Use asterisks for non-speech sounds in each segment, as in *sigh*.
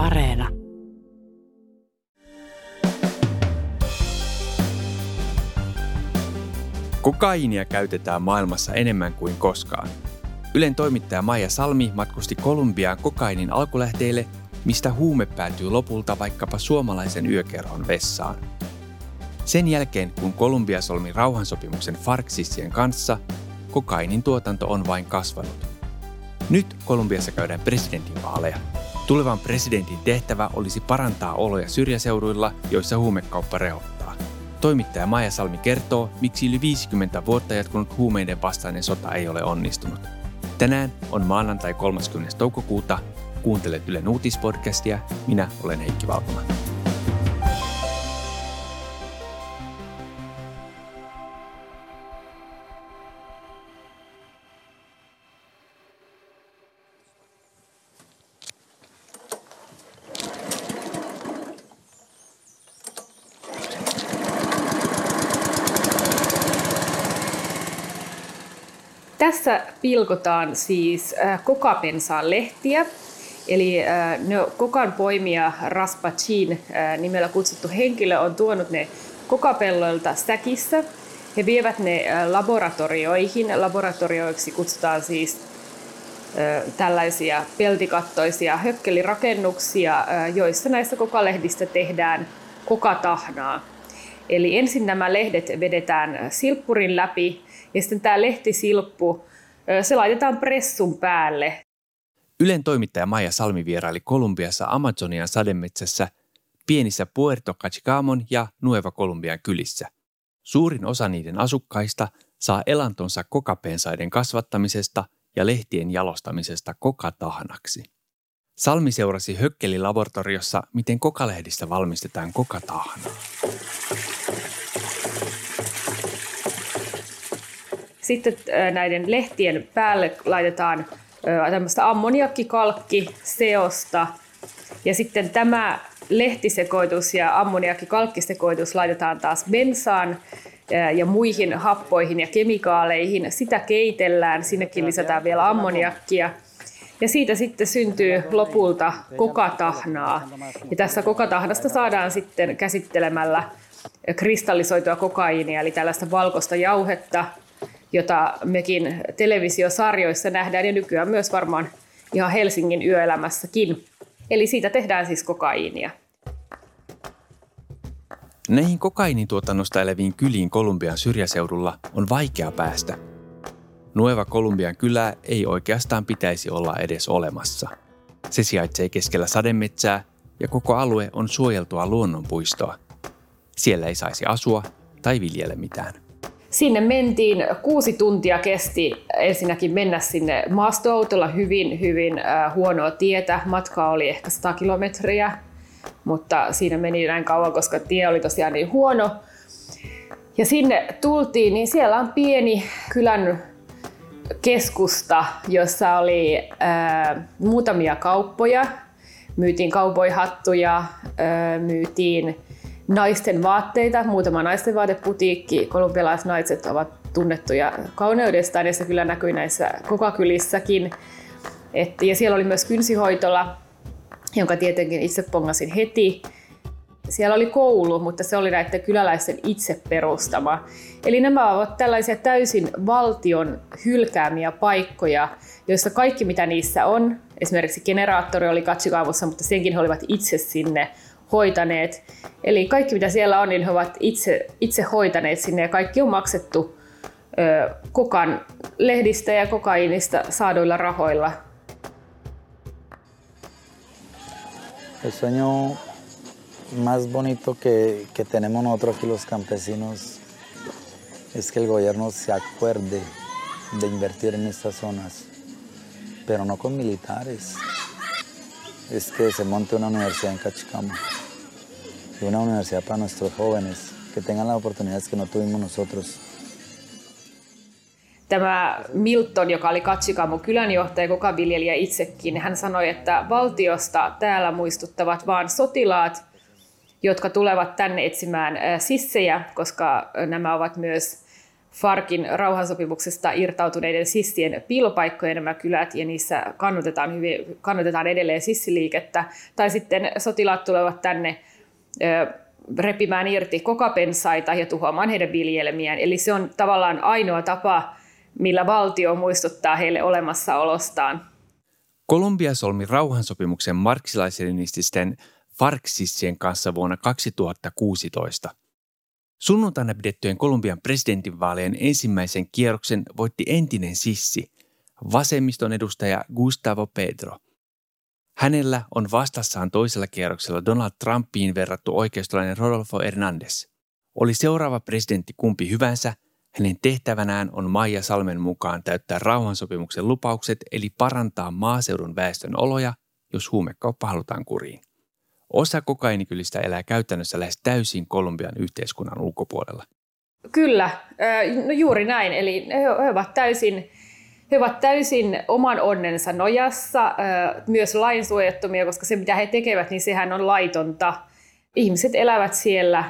Areena. Kokaiinia käytetään maailmassa enemmän kuin koskaan. Ylen toimittaja Maija Salmi matkusti Kolumbiaan kokainin alkulähteille, mistä huume päätyy lopulta vaikkapa suomalaisen yökerhon vessaan. Sen jälkeen, kun Kolumbia solmi rauhansopimuksen Farksissien kanssa, kokainin tuotanto on vain kasvanut. Nyt Kolumbiassa käydään presidentinvaaleja. Tulevan presidentin tehtävä olisi parantaa oloja syrjäseuduilla, joissa huumekauppa rehottaa. Toimittaja Maija Salmi kertoo, miksi yli 50 vuotta jatkunut huumeiden vastainen sota ei ole onnistunut. Tänään on maanantai 30. toukokuuta. Kuuntelet Ylen uutispodcastia. Minä olen Heikki Valkonen. Tässä pilkotaan siis äh, kokapensaan lehtiä, Eli äh, ne kokan poimija Raspachin äh, nimellä kutsuttu henkilö on tuonut ne kokapelloilta säkissä. He vievät ne laboratorioihin. Laboratorioiksi kutsutaan siis tällaisia peltikattoisia hökkelirakennuksia, joissa näistä kokalehdistä tehdään kokatahnaa. Eli ensin nämä lehdet vedetään silppurin läpi ja sitten tämä lehtisilppu, se laitetaan pressun päälle. Ylen toimittaja Maija Salmi vieraili Kolumbiassa Amazonian sademetsässä pienissä Puerto Cachicamon ja Nueva Columbian kylissä. Suurin osa niiden asukkaista saa elantonsa kokapensaiden kasvattamisesta ja lehtien jalostamisesta kokatahnaksi. Salmi seurasi Hökkeli-laboratoriossa, miten kokalehdistä valmistetaan kokatahnaa. Sitten näiden lehtien päälle laitetaan tämmöistä ammoniakkikalkkiseosta. Ja sitten tämä lehtisekoitus ja ammoniakkikalkkisekoitus laitetaan taas bensaan ja muihin happoihin ja kemikaaleihin. Sitä keitellään, sinnekin lisätään vielä ammoniakkia. Ja siitä sitten syntyy lopulta kokatahnaa. Ja tässä kokatahnasta saadaan sitten käsittelemällä kristallisoitua kokaiinia, eli tällaista valkoista jauhetta, jota mekin televisiosarjoissa nähdään ja nykyään myös varmaan ihan Helsingin yöelämässäkin. Eli siitä tehdään siis kokaiinia. Näihin kokainituotannosta eläviin kyliin Kolumbian syrjäseudulla on vaikea päästä. Nueva Kolumbian kylää ei oikeastaan pitäisi olla edes olemassa. Se sijaitsee keskellä sademetsää ja koko alue on suojeltua luonnonpuistoa. Siellä ei saisi asua tai viljellä mitään. Sinne mentiin, kuusi tuntia kesti ensinnäkin mennä sinne maastoautolla hyvin, hyvin äh, huonoa tietä. Matka oli ehkä 100 kilometriä, mutta siinä meni näin kauan, koska tie oli tosiaan niin huono. Ja sinne tultiin, niin siellä on pieni kylän keskusta, jossa oli äh, muutamia kauppoja. Myytiin kaupoihattuja, äh, myytiin naisten vaatteita, muutama naisten vaateputiikki. Kolumbialaisnaiset ovat tunnettuja kauneudestaan ja se kyllä näkyi näissä kokakylissäkin. Et, ja siellä oli myös kynsihoitola, jonka tietenkin itse pongasin heti. Siellä oli koulu, mutta se oli näiden kyläläisten itse perustama. Eli nämä ovat tällaisia täysin valtion hylkäämiä paikkoja, joissa kaikki mitä niissä on, esimerkiksi generaattori oli Katsikaavossa, mutta senkin he olivat itse sinne hoitaneet. Eli kaikki mitä siellä on, niin he ovat itse, itse hoitaneet sinne ja kaikki on maksettu ö, kokan lehdistä ja kokainista saaduilla rahoilla. El sueño más bonito que, que tenemos nosotros aquí los campesinos es que el gobierno se acuerde de invertir en estas zonas, pero no con militares. Es que se monte una universidad en Cachicamo y una universidad para nuestros jóvenes, que tengan las oportunidades que no tuvimos nosotros. Tämä Milton, joka oli Katsikamo kylänjohtaja, kokaviljelijä itsekin, hän sanoi, että valtiosta täällä muistuttavat vain sotilaat, jotka tulevat tänne etsimään sissejä, koska nämä ovat myös Farkin rauhansopimuksesta irtautuneiden sissien piilopaikkojen nämä kylät, ja niissä kannatetaan, hyvin, kannatetaan edelleen sissiliikettä. Tai sitten sotilaat tulevat tänne ö, repimään irti kokapensaita ja tuhoamaan heidän viljelmiään. Eli se on tavallaan ainoa tapa, millä valtio muistuttaa heille olemassaolostaan. Kolumbia solmi rauhansopimuksen marksilaisleninististen Farksissien kanssa vuonna 2016. Sunnuntaina pidettyjen Kolumbian presidentinvaalien ensimmäisen kierroksen voitti entinen sissi, vasemmiston edustaja Gustavo Pedro. Hänellä on vastassaan toisella kierroksella Donald Trumpiin verrattu oikeistolainen Rodolfo Hernández. Oli seuraava presidentti kumpi hyvänsä, hänen tehtävänään on Maija Salmen mukaan täyttää rauhansopimuksen lupaukset eli parantaa maaseudun väestön oloja, jos huumekauppa halutaan kuriin. Osa kokainikylistä elää käytännössä lähes täysin Kolumbian yhteiskunnan ulkopuolella. Kyllä, no juuri näin. Eli he ovat täysin, he ovat täysin oman onnensa nojassa, myös lainsuojattomia, koska se mitä he tekevät, niin sehän on laitonta. Ihmiset elävät siellä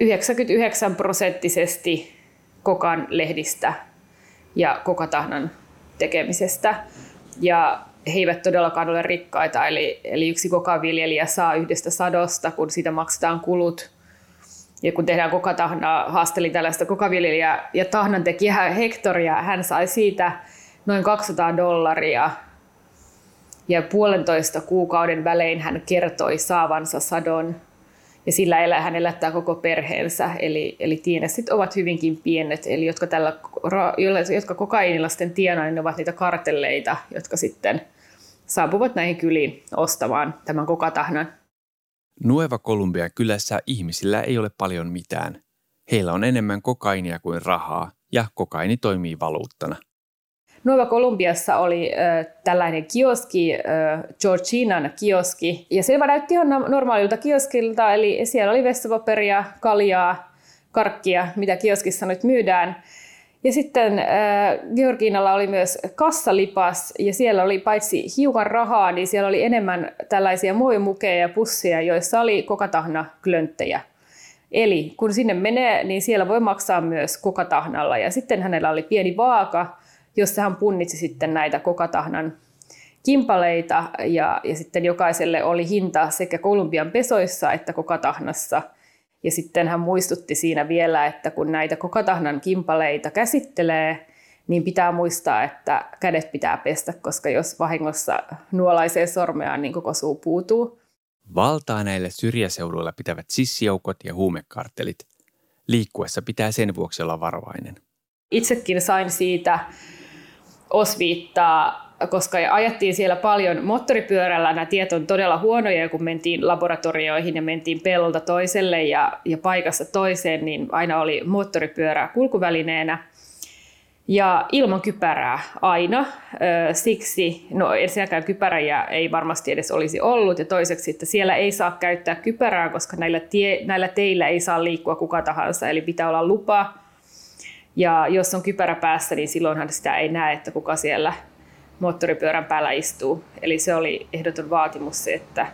99 prosenttisesti kokan lehdistä ja kokatahnan tekemisestä. Ja he eivät todellakaan ole rikkaita, eli, eli yksi kokaviljelijä saa yhdestä sadosta, kun siitä maksetaan kulut. Ja kun tehdään kokatahnaa, haastelin tällaista kokaviljelijää ja tahnantekijää Hektoria, hän sai siitä noin 200 dollaria. Ja puolentoista kuukauden välein hän kertoi saavansa sadon ja sillä elää, hän elättää koko perheensä. Eli, eli tienestit ovat hyvinkin pienet, eli jotka, tällä, jotka kokainilla sitten tienaa, niin ne ovat niitä kartelleita, jotka sitten saapuvat näihin kyliin ostamaan tämän kokatahnan. Nueva Kolumbian kylässä ihmisillä ei ole paljon mitään. Heillä on enemmän kokainia kuin rahaa, ja kokaini toimii valuuttana. Nueva Kolumbiassa oli äh, tällainen kioski, äh, Georginan kioski, ja se näytti ihan normaalilta kioskilta, eli siellä oli vessapaperia, kaljaa, karkkia, mitä kioskissa nyt myydään. Ja sitten äh, Georgiinalla oli myös kassalipas, ja siellä oli paitsi hiukan rahaa, niin siellä oli enemmän tällaisia muovimukeja ja pusseja, joissa oli kokatahna klönttejä. Eli kun sinne menee, niin siellä voi maksaa myös kokatahnalla. Ja sitten hänellä oli pieni vaaka, jossa hän punnitsi sitten näitä kokatahnan kimpaleita ja, ja sitten jokaiselle oli hinta sekä Kolumbian pesoissa että kokatahnassa. Ja sitten hän muistutti siinä vielä, että kun näitä kokatahnan kimpaleita käsittelee, niin pitää muistaa, että kädet pitää pestä, koska jos vahingossa nuolaisee sormeaan, niin koko suu puutuu. Valtaa näille syrjäseuduilla pitävät sissijoukot ja huumekartelit. Liikkuessa pitää sen vuoksi olla varovainen. Itsekin sain siitä osviittaa, koska ajettiin siellä paljon moottoripyörällä. Nämä tiet on todella huonoja, kun mentiin laboratorioihin ja mentiin pellolta toiselle ja, ja paikassa toiseen, niin aina oli moottoripyörä kulkuvälineenä. Ja ilman kypärää aina. Siksi, no ensinnäkään kypäräjä ei varmasti edes olisi ollut. Ja toiseksi, että siellä ei saa käyttää kypärää, koska näillä, tie, näillä teillä ei saa liikkua kuka tahansa. Eli pitää olla lupa ja jos on kypärä päässä, niin silloinhan sitä ei näe, että kuka siellä moottoripyörän päällä istuu. Eli se oli ehdoton vaatimus se, että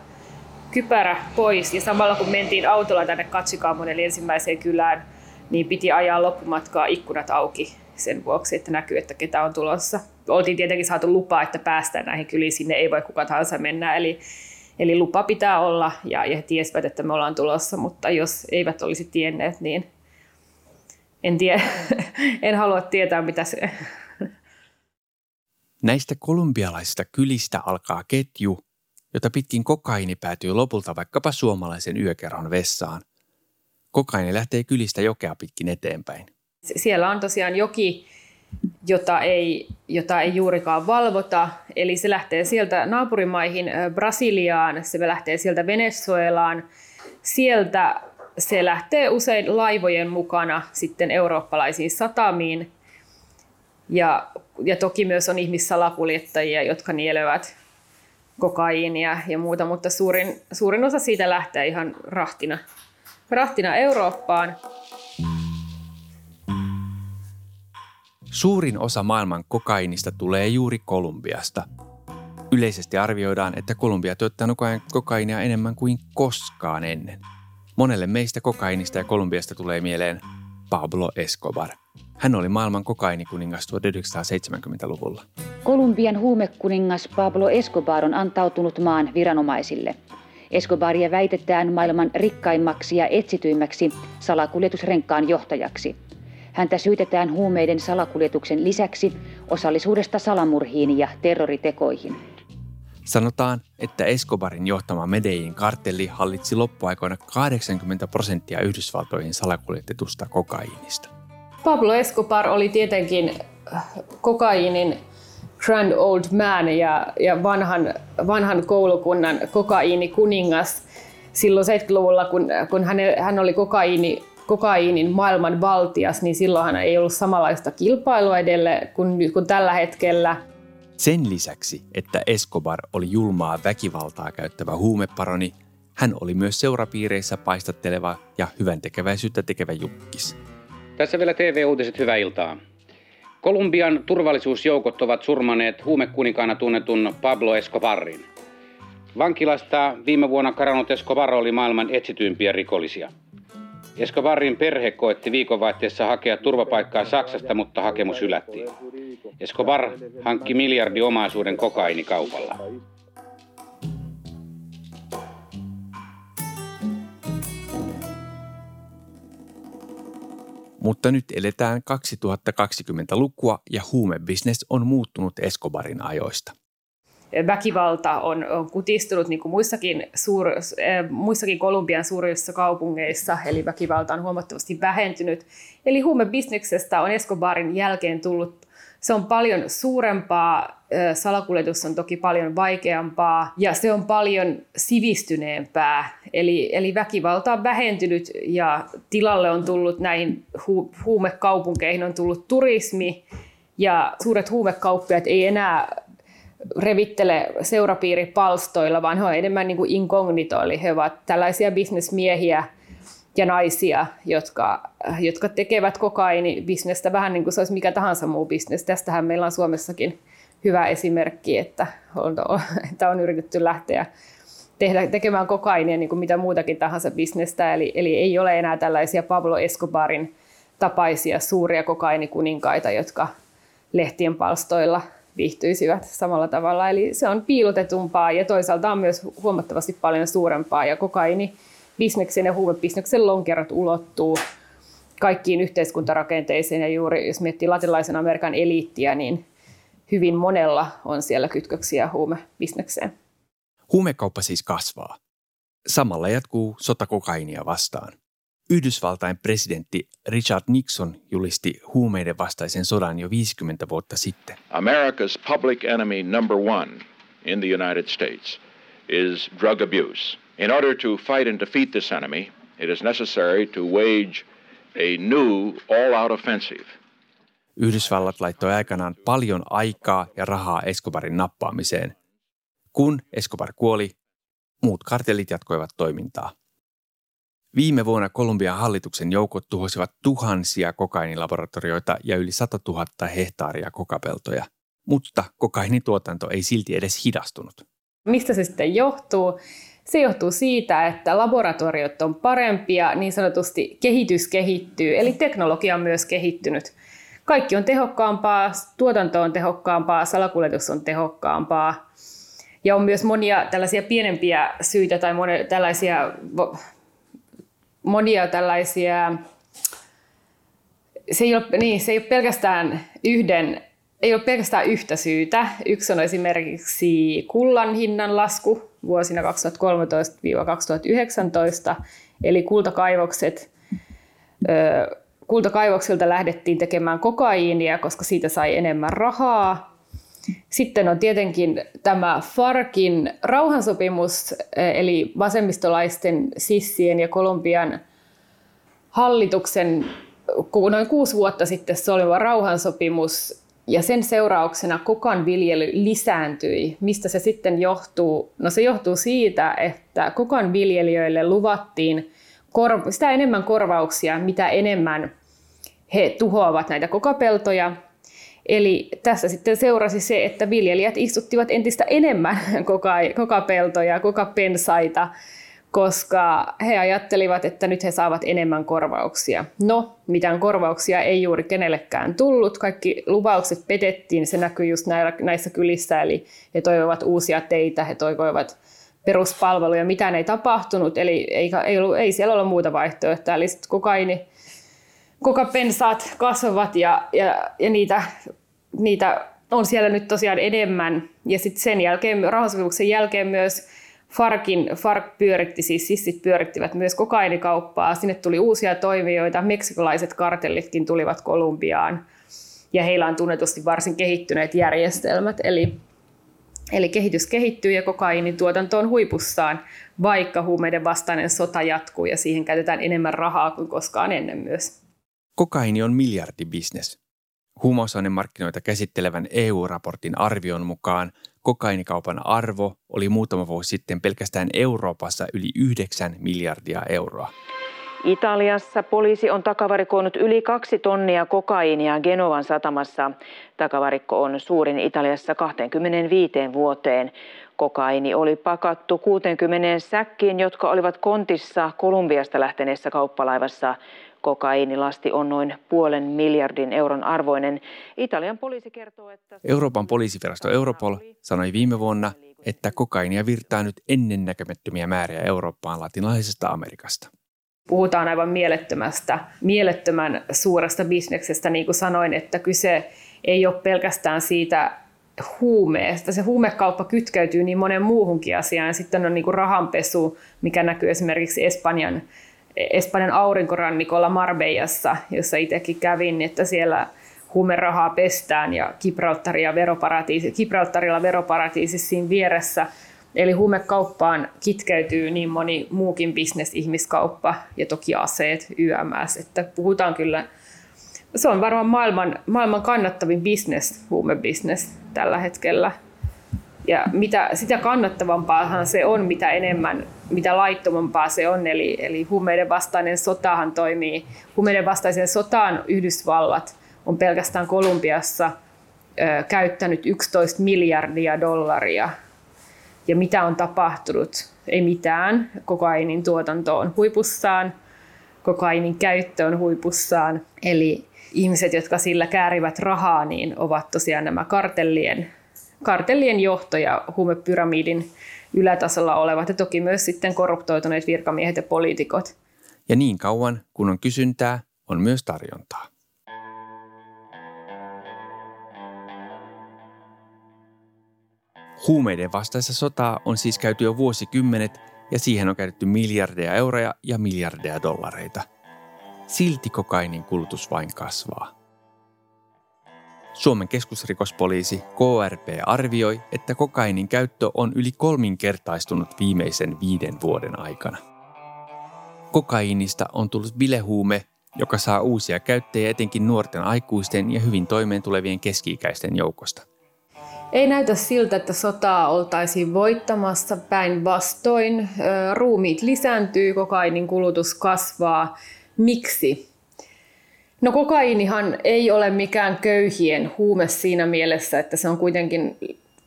kypärä pois. Ja samalla kun mentiin autolla tänne Katsikaamon eli ensimmäiseen kylään, niin piti ajaa loppumatkaa ikkunat auki sen vuoksi, että näkyy, että ketä on tulossa. Oltiin tietenkin saatu lupa, että päästään näihin kyliin, sinne ei voi kuka tahansa mennä. Eli, eli lupa pitää olla ja, ja he tiesivät, että me ollaan tulossa, mutta jos eivät olisi tienneet, niin en tiedä, *laughs* en halua tietää mitä se. Näistä kolumbialaisista kylistä alkaa ketju, jota pitkin kokaini päätyy lopulta vaikkapa suomalaisen yökerhon vessaan. Kokaini lähtee kylistä jokea pitkin eteenpäin. Siellä on tosiaan joki, jota ei, jota ei juurikaan valvota. Eli se lähtee sieltä naapurimaihin Brasiliaan, se lähtee sieltä Venezuelaan. Sieltä se lähtee usein laivojen mukana sitten eurooppalaisiin satamiin. Ja, ja toki myös on ihmissalakuljettajia, jotka nielevät kokaiinia ja muuta, mutta suurin, suurin osa siitä lähtee ihan rahtina, rahtina Eurooppaan. Suurin osa maailman kokainista tulee juuri Kolumbiasta. Yleisesti arvioidaan, että Kolumbia tuottaa kokainia enemmän kuin koskaan ennen – Monelle meistä kokainista ja Kolumbiasta tulee mieleen Pablo Escobar. Hän oli maailman kokainikuningas 1970-luvulla. Kolumbian huumekuningas Pablo Escobar on antautunut maan viranomaisille. Escobaria väitetään maailman rikkaimmaksi ja etsityimmäksi salakuljetusrenkkaan johtajaksi. Häntä syytetään huumeiden salakuljetuksen lisäksi osallisuudesta salamurhiin ja terroritekoihin. Sanotaan, että Escobarin johtama Medellin kartelli hallitsi loppuaikoina 80 prosenttia Yhdysvaltoihin salakuljetetusta kokaiinista. Pablo Escobar oli tietenkin äh, kokaiinin grand old man ja, ja vanhan, vanhan koulukunnan kokaiinikuningas silloin 70-luvulla, kun, kun hän, hän oli kokaiini, kokaiinin maailman valtias, niin silloinhan ei ollut samanlaista kilpailua edelle kuin, kuin tällä hetkellä – sen lisäksi, että Escobar oli julmaa väkivaltaa käyttävä huumeparoni, hän oli myös seurapiireissä paistatteleva ja hyvän tekeväisyyttä tekevä jukkis. Tässä vielä TV-uutiset, hyvää iltaa. Kolumbian turvallisuusjoukot ovat surmaneet huumekuninkaana tunnetun Pablo Escobarin. Vankilasta viime vuonna karannut Escobar oli maailman etsityimpiä rikollisia. Escobarin perhe koetti viikonvaihteessa hakea turvapaikkaa Saksasta, mutta hakemus hylättiin. Escobar hankki miljardi omaisuuden kokainikaupalla. Mutta nyt eletään 2020-lukua ja huumebisnes on muuttunut Escobarin ajoista väkivalta on, on kutistunut niin kuin muissakin, suur, äh, muissakin Kolumbian suurissa kaupungeissa, eli väkivalta on huomattavasti vähentynyt. Eli huumebisneksestä on Escobarin jälkeen tullut se on paljon suurempaa, salakuljetus on toki paljon vaikeampaa ja se on paljon sivistyneempää. Eli, eli väkivalta on vähentynyt ja tilalle on tullut näihin hu, huumekaupunkeihin on tullut turismi ja suuret huumekauppiat ei enää revittele seurapiiripalstoilla, vaan he ovat enemmän niin kuin inkognito, eli he ovat tällaisia bisnesmiehiä ja naisia, jotka, jotka tekevät kokainibisnestä vähän niin kuin se olisi mikä tahansa muu bisnes. Tästähän meillä on Suomessakin hyvä esimerkki, että on, että on yritetty lähteä tehdä, tekemään kokainia niin kuin mitä muutakin tahansa bisnestä, eli, eli ei ole enää tällaisia Pablo Escobarin tapaisia suuria kokainikuninkaita, jotka lehtien palstoilla viihtyisivät samalla tavalla. Eli se on piilotetumpaa ja toisaalta on myös huomattavasti paljon suurempaa ja kokaini bisneksen ja huumebisneksen lonkerot ulottuu kaikkiin yhteiskuntarakenteisiin ja juuri jos miettii latinalaisen Amerikan eliittiä, niin hyvin monella on siellä kytköksiä huumebisnekseen. Huumekauppa siis kasvaa. Samalla jatkuu sota kokainia vastaan. Yhdysvaltain presidentti Richard Nixon julisti huumeiden vastaisen sodan jo 50 vuotta sitten. America's public enemy number one in the United States is drug abuse. In order to fight and defeat this enemy, it is necessary to wage a new all-out offensive. Yhdysvallat laittoi aikanaan paljon aikaa ja rahaa Escobarin nappaamiseen. Kun Escobar kuoli, muut kartellit jatkoivat toimintaa. Viime vuonna Kolumbian hallituksen joukot tuhosivat tuhansia kokainilaboratorioita ja yli 100 000 hehtaaria kokapeltoja, mutta kokainituotanto ei silti edes hidastunut. Mistä se sitten johtuu? Se johtuu siitä, että laboratoriot on parempia, niin sanotusti kehitys kehittyy, eli teknologia on myös kehittynyt. Kaikki on tehokkaampaa, tuotanto on tehokkaampaa, salakuljetus on tehokkaampaa. Ja on myös monia tällaisia pienempiä syitä tai monia tällaisia monia tällaisia, se ei ole, niin, se ei ole pelkästään yhden ei ole pelkästään yhtä syytä. Yksi on esimerkiksi kullan hinnan lasku vuosina 2013-2019, eli kultakaivokset, kultakaivoksilta lähdettiin tekemään kokaiinia, koska siitä sai enemmän rahaa. Sitten on tietenkin tämä Farkin rauhansopimus, eli vasemmistolaisten sissien ja Kolumbian hallituksen noin kuusi vuotta sitten solmiva rauhansopimus, ja sen seurauksena kokan viljely lisääntyi. Mistä se sitten johtuu? No se johtuu siitä, että kokan viljelijöille luvattiin sitä enemmän korvauksia, mitä enemmän he tuhoavat näitä kokapeltoja, Eli tässä sitten seurasi se, että viljelijät istuttivat entistä enemmän *laughs* kokapeltoja, kokapensaita, koska he ajattelivat, että nyt he saavat enemmän korvauksia. No, mitään korvauksia ei juuri kenellekään tullut. Kaikki lupaukset petettiin, se näkyy just näissä kylissä, eli he toivovat uusia teitä, he toivoivat peruspalveluja, mitään ei tapahtunut, eli ei, ei, ollut, ei siellä ole muuta vaihtoehtoa. Eli sitten kokaini, kokapensaat kasvavat ja, ja, ja niitä, niitä on siellä nyt tosiaan enemmän. Ja sitten sen jälkeen, rahasopimuksen jälkeen myös Farkin, Fark pyöritti, siis sissit pyörittivät myös kokainikauppaa. Sinne tuli uusia toimijoita, meksikolaiset kartellitkin tulivat Kolumbiaan. Ja heillä on tunnetusti varsin kehittyneet järjestelmät. Eli, eli kehitys kehittyy ja kokainin tuotanto on huipussaan, vaikka huumeiden vastainen sota jatkuu ja siihen käytetään enemmän rahaa kuin koskaan ennen myös. Kokaini on miljardibisnes. Huumausainemarkkinoita käsittelevän EU-raportin arvion mukaan kokainikaupan arvo oli muutama vuosi sitten pelkästään Euroopassa yli 9 miljardia euroa. Italiassa poliisi on takavarikoinut yli kaksi tonnia kokaiinia Genovan satamassa. Takavarikko on suurin Italiassa 25 vuoteen. Kokaini oli pakattu 60 säkkiin, jotka olivat kontissa Kolumbiasta lähteneessä kauppalaivassa. Kokainilasti on noin puolen miljardin euron arvoinen. Italian poliisi kertoo, että... Euroopan poliisivirasto Europol sanoi viime vuonna, että kokainia virtaa nyt ennennäkemättömiä määriä Eurooppaan latinalaisesta Amerikasta. Puhutaan aivan mielettömästä, mielettömän suuresta bisneksestä, niin kuin sanoin, että kyse ei ole pelkästään siitä huumeesta. Se huumekauppa kytkeytyy niin monen muuhunkin asiaan. Sitten on niin kuin rahanpesu, mikä näkyy esimerkiksi Espanjan Espanjan aurinkorannikolla Marbejassa, jossa itsekin kävin, että siellä huumerahaa pestään ja Gibraltaria veroparatiisi, Gibraltarilla veroparatiisissa siinä vieressä. Eli huumekauppaan kitkeytyy niin moni muukin bisnes, ihmiskauppa ja toki aseet, YMS, että puhutaan kyllä, se on varmaan maailman, maailman kannattavin bisnes, huumebisnes tällä hetkellä. Ja mitä, sitä kannattavampaahan se on, mitä enemmän, mitä laittomampaa se on. Eli, eli huumeiden vastainen sotahan toimii. Huumeiden vastaisen sotaan Yhdysvallat on pelkästään Kolumbiassa ö, käyttänyt 11 miljardia dollaria. Ja mitä on tapahtunut? Ei mitään. Kokainin tuotanto on huipussaan. Kokainin käyttö on huipussaan. Eli ihmiset, jotka sillä käärivät rahaa, niin ovat tosiaan nämä kartellien kartellien johto ja huumepyramidin ylätasolla olevat ja toki myös sitten korruptoituneet virkamiehet ja poliitikot. Ja niin kauan kun on kysyntää, on myös tarjontaa. Huumeiden vastaista sotaa on siis käyty jo vuosikymmenet ja siihen on käytetty miljardeja euroja ja miljardeja dollareita. Silti kokainin kulutus vain kasvaa. Suomen keskusrikospoliisi KRP arvioi, että kokainin käyttö on yli kolminkertaistunut viimeisen viiden vuoden aikana. Kokainista on tullut bilehuume, joka saa uusia käyttäjiä etenkin nuorten aikuisten ja hyvin toimeentulevien keski-ikäisten joukosta. Ei näytä siltä, että sotaa oltaisiin voittamassa päinvastoin. Ruumiit lisääntyy, kokainin kulutus kasvaa. Miksi? No kokainihan ei ole mikään köyhien huume siinä mielessä, että se on kuitenkin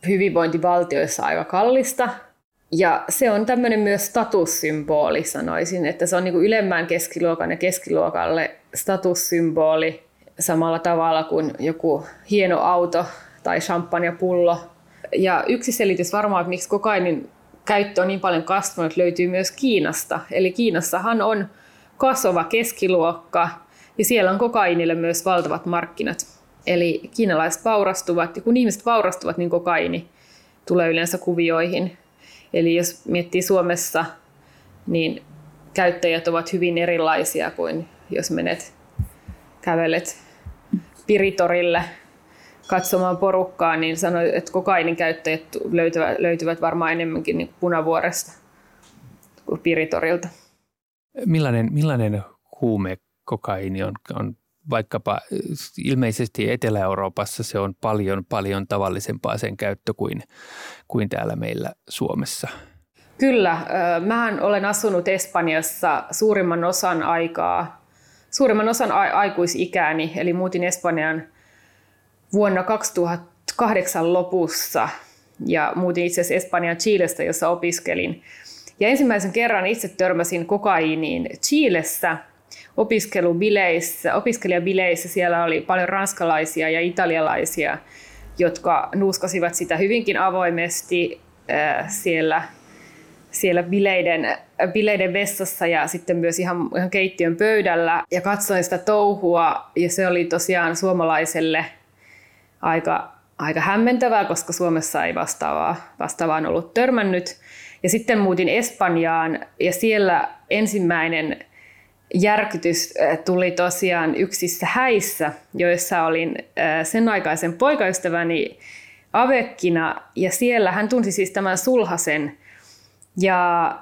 hyvinvointivaltioissa aika kallista. Ja se on tämmöinen myös statussymboli, sanoisin, että se on niin kuin ylemmän keskiluokan ja keskiluokalle statussymboli samalla tavalla kuin joku hieno auto tai champagnepullo. Ja yksi selitys varmaan, että miksi kokainin käyttö on niin paljon kasvanut, löytyy myös Kiinasta. Eli Kiinassahan on kasvava keskiluokka, ja siellä on kokainille myös valtavat markkinat. Eli kiinalaiset vaurastuvat, ja kun ihmiset vaurastuvat, niin kokaini tulee yleensä kuvioihin. Eli jos miettii Suomessa, niin käyttäjät ovat hyvin erilaisia kuin jos menet kävelet Piritorille katsomaan porukkaa, niin sanoin, että kokainin käyttäjät löytyvät, löytyvät varmaan enemmänkin niin punavuoresta kuin Piritorilta. Millainen, millainen huume kokaini on, on vaikkapa ilmeisesti Etelä-Euroopassa se on paljon paljon tavallisempaa sen käyttö kuin, kuin täällä meillä Suomessa. Kyllä, mähän olen asunut Espanjassa suurimman osan aikaa, suurimman osan aikuisikääni, eli muutin Espanjan vuonna 2008 lopussa ja muutin itse asiassa Espanjan Chilestä, jossa opiskelin. Ja ensimmäisen kerran itse törmäsin kokaiiniin Chiilessä opiskelubileissä, opiskelijabileissä. Siellä oli paljon ranskalaisia ja italialaisia, jotka nuuskasivat sitä hyvinkin avoimesti siellä, siellä bileiden, bileiden vessassa ja sitten myös ihan, ihan keittiön pöydällä. Ja katsoin sitä touhua ja se oli tosiaan suomalaiselle aika, aika hämmentävää, koska Suomessa ei vastaavaa, vastaavaan ollut törmännyt. Ja sitten muutin Espanjaan ja siellä ensimmäinen järkytys tuli tosiaan yksissä häissä, joissa olin sen aikaisen poikaystäväni avekkina ja siellä hän tunsi siis tämän sulhasen. Ja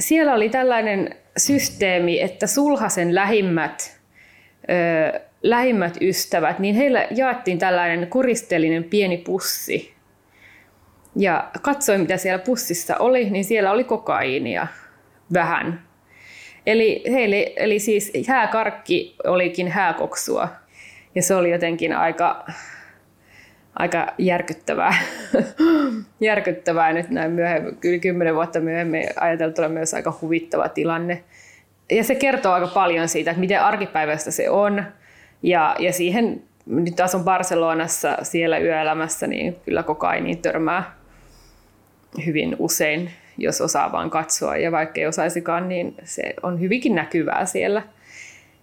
siellä oli tällainen systeemi, että sulhasen lähimmät, lähimmät ystävät, niin heillä jaettiin tällainen kuristellinen pieni pussi. Ja katsoin, mitä siellä pussissa oli, niin siellä oli kokaiinia vähän. Eli, heille, eli siis hääkarkki olikin hääkoksua. Ja se oli jotenkin aika, aika järkyttävää. *laughs* järkyttävää nyt näin myöhemmin, kyllä kymmenen vuotta myöhemmin ajateltuna myös aika huvittava tilanne. Ja se kertoo aika paljon siitä, että miten arkipäiväistä se on. Ja, ja siihen, nyt asun Barcelonassa siellä yöelämässä, niin kyllä kokainiin törmää hyvin usein, jos osaa vaan katsoa. Ja vaikka ei osaisikaan, niin se on hyvinkin näkyvää siellä.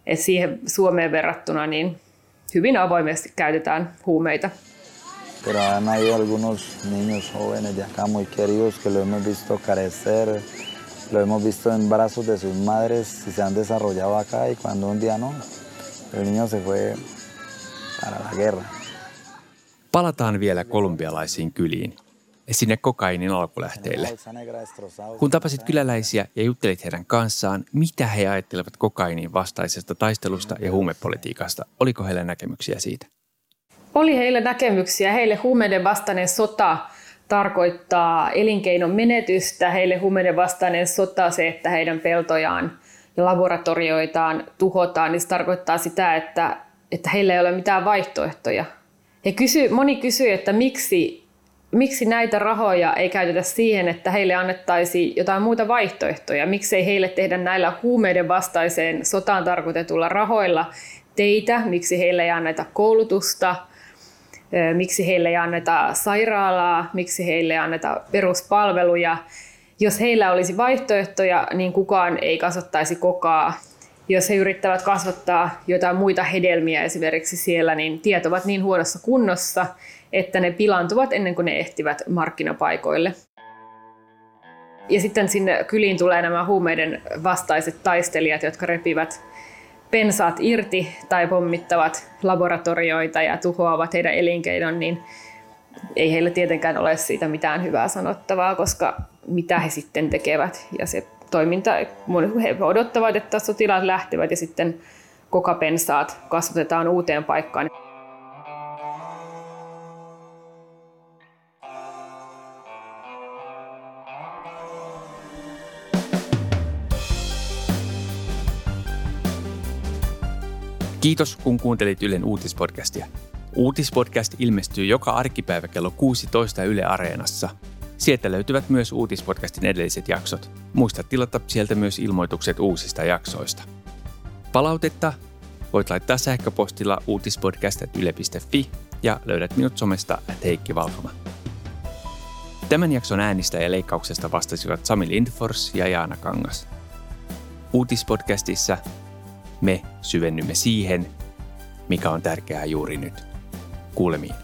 Et siihen Suomeen verrattuna niin hyvin avoimesti käytetään huumeita. Pero han habido algunos niños jóvenes de acá muy queridos que lo hemos visto carecer, lo hemos visto en brazos de sus madres y se han desarrollado acá y cuando un día no, el niño se fue para la guerra. Palataan vielä kolumbialaisiin kyliin sinne kokainin alkulähteille. Kun tapasit kyläläisiä ja juttelit heidän kanssaan, mitä he ajattelevat kokainin vastaisesta taistelusta ja huumepolitiikasta? Oliko heillä näkemyksiä siitä? Oli heillä näkemyksiä. Heille huumeiden vastainen sota tarkoittaa elinkeinon menetystä. Heille huumeiden vastainen sota se, että heidän peltojaan ja laboratorioitaan tuhotaan, niin se tarkoittaa sitä, että, että heillä ei ole mitään vaihtoehtoja. He kysy, moni kysyy, että miksi miksi näitä rahoja ei käytetä siihen, että heille annettaisiin jotain muita vaihtoehtoja? Miksi ei heille tehdä näillä huumeiden vastaiseen sotaan tarkoitetulla rahoilla teitä? Miksi heille ei anneta koulutusta? Miksi heille ei anneta sairaalaa? Miksi heille ei anneta peruspalveluja? Jos heillä olisi vaihtoehtoja, niin kukaan ei kasvattaisi kokaa. Jos he yrittävät kasvattaa jotain muita hedelmiä esimerkiksi siellä, niin tiet ovat niin huonossa kunnossa, että ne pilantuvat ennen kuin ne ehtivät markkinapaikoille. Ja sitten sinne kyliin tulee nämä huumeiden vastaiset taistelijat, jotka repivät pensaat irti tai pommittavat laboratorioita ja tuhoavat heidän elinkeinon, niin ei heillä tietenkään ole siitä mitään hyvää sanottavaa, koska mitä he sitten tekevät. Ja se toiminta, he odottavat, että sotilaat lähtevät ja sitten kokapensaat kasvatetaan uuteen paikkaan. Kiitos, kun kuuntelit Ylen uutispodcastia. Uutispodcast ilmestyy joka arkipäivä kello 16 Yle Areenassa. Sieltä löytyvät myös uutispodcastin edelliset jaksot. Muista tilata sieltä myös ilmoitukset uusista jaksoista. Palautetta voit laittaa sähköpostilla uutispodcast.yle.fi ja löydät minut somesta at Heikki Valkama. Tämän jakson äänistä ja leikkauksesta vastasivat Sami Lindfors ja Jaana Kangas. Uutispodcastissa me syvennymme siihen, mikä on tärkeää juuri nyt. Kuulemiin.